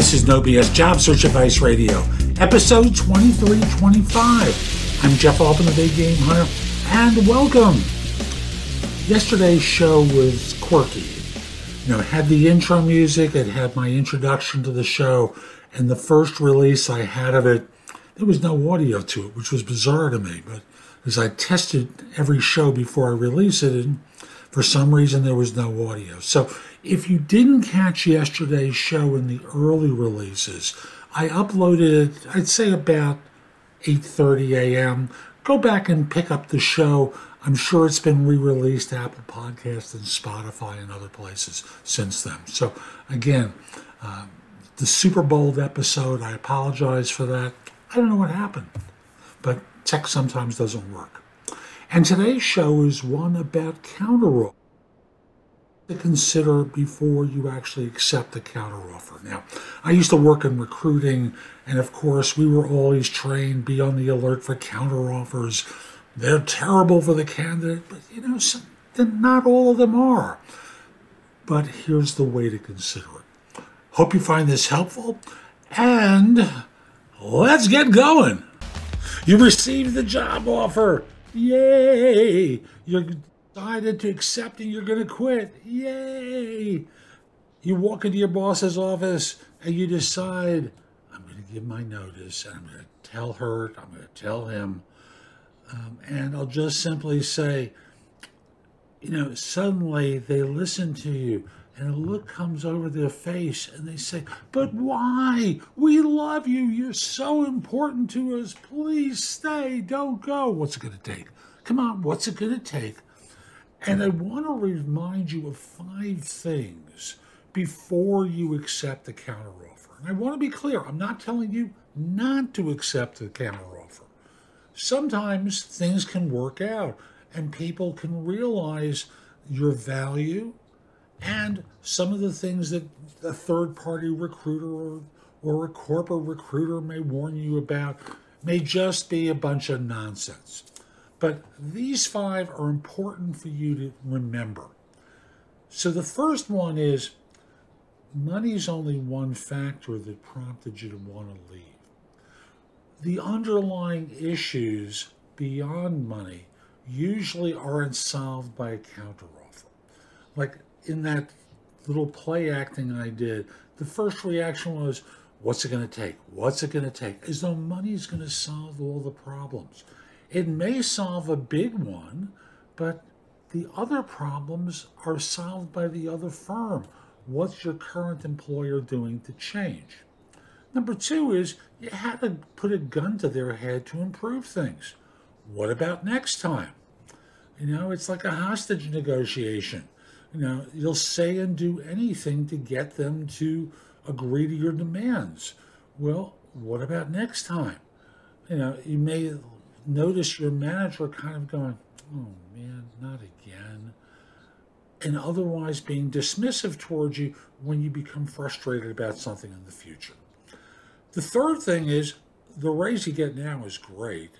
This is No BS Job Search Advice Radio, episode 2325. I'm Jeff Altman, the Big Game Hunter, and welcome. Yesterday's show was quirky. You know, it had the intro music, it had my introduction to the show, and the first release I had of it, there was no audio to it, which was bizarre to me. But as I tested every show before I release it, and for some reason there was no audio. So if you didn't catch yesterday's show in the early releases, I uploaded it, I'd say about 8:30 a.m. Go back and pick up the show. I'm sure it's been re-released Apple Podcast and Spotify and other places since then. So again, uh, the Super Bowl episode, I apologize for that. I don't know what happened, but tech sometimes doesn't work. And today's show is one about counter to consider before you actually accept the counteroffer. Now, I used to work in recruiting, and of course, we were always trained be on the alert for counteroffers. They're terrible for the candidate, but you know, some, not all of them are. But here's the way to consider it. Hope you find this helpful, and let's get going. You received the job offer. Yay! You're decided to accept and you're going to quit. Yay! You walk into your boss's office and you decide, I'm going to give my notice and I'm going to tell her, I'm going to tell him. Um, and I'll just simply say, you know, suddenly they listen to you and a look comes over their face and they say, But why? We love you. You're so important to us. Please stay. Don't go. What's it going to take? Come on, what's it going to take and I want to remind you of five things before you accept the counteroffer. And I want to be clear I'm not telling you not to accept the counteroffer. Sometimes things can work out and people can realize your value and some of the things that a third party recruiter or, or a corporate recruiter may warn you about may just be a bunch of nonsense. But these five are important for you to remember. So the first one is money is only one factor that prompted you to want to leave. The underlying issues beyond money usually aren't solved by a counteroffer. Like in that little play acting I did, the first reaction was, What's it going to take? What's it going to take? As though money is going to solve all the problems. It may solve a big one, but the other problems are solved by the other firm. What's your current employer doing to change? Number two is you had to put a gun to their head to improve things. What about next time? You know, it's like a hostage negotiation. You know, you'll say and do anything to get them to agree to your demands. Well, what about next time? You know, you may notice your manager kind of going, oh man, not again. And otherwise being dismissive towards you when you become frustrated about something in the future. The third thing is the raise you get now is great,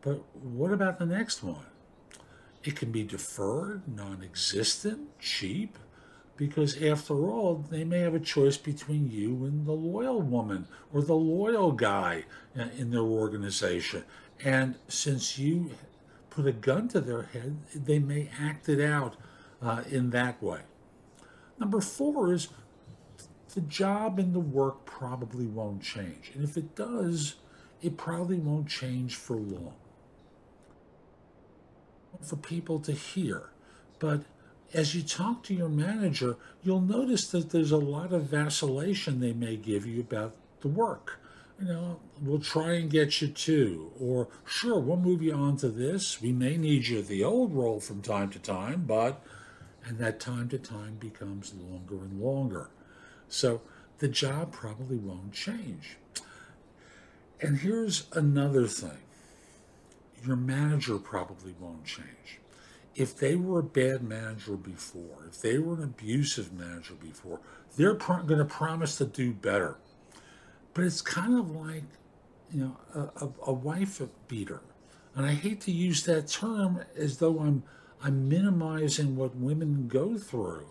but what about the next one? It can be deferred, non existent, cheap, because after all, they may have a choice between you and the loyal woman or the loyal guy in their organization. And since you put a gun to their head, they may act it out uh, in that way. Number four is the job and the work probably won't change. And if it does, it probably won't change for long. For people to hear. But as you talk to your manager, you'll notice that there's a lot of vacillation they may give you about the work you know, we'll try and get you to. Or, sure, we'll move you on to this. We may need you the old role from time to time, but, and that time to time becomes longer and longer. So the job probably won't change. And here's another thing your manager probably won't change. If they were a bad manager before, if they were an abusive manager before, they're going to promise to do better but it's kind of like, you know, a, a, a wife beater. And I hate to use that term as though I'm I'm minimizing what women go through.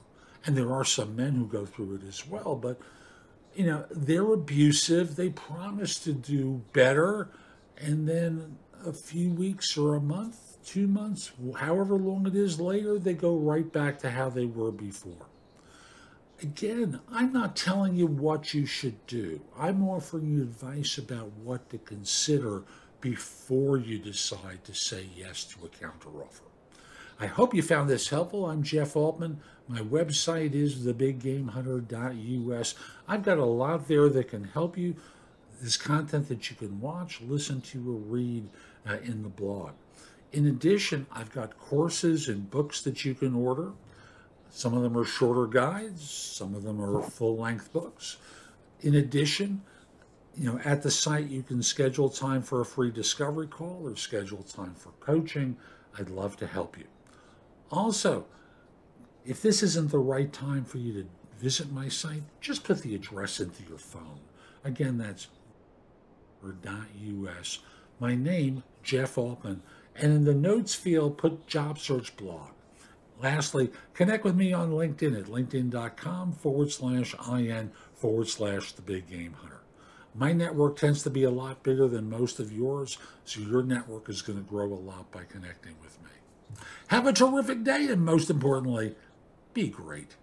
And there are some men who go through it as well, but you know, they're abusive. They promise to do better. And then a few weeks or a month, two months, however long it is later, they go right back to how they were before. Again, I'm not telling you what you should do. I'm offering you advice about what to consider before you decide to say yes to a counteroffer. I hope you found this helpful. I'm Jeff Altman. My website is thebiggamehunter.us. I've got a lot there that can help you. This content that you can watch, listen to, or read uh, in the blog. In addition, I've got courses and books that you can order. Some of them are shorter guides, some of them are full length books. In addition, you know, at the site you can schedule time for a free discovery call or schedule time for coaching. I'd love to help you. Also, if this isn't the right time for you to visit my site, just put the address into your phone. Again, that's .us. My name, Jeff Altman, and in the notes field, put job search blog. Lastly, connect with me on LinkedIn at linkedin.com forward slash IN forward slash the big game hunter. My network tends to be a lot bigger than most of yours, so your network is going to grow a lot by connecting with me. Have a terrific day, and most importantly, be great.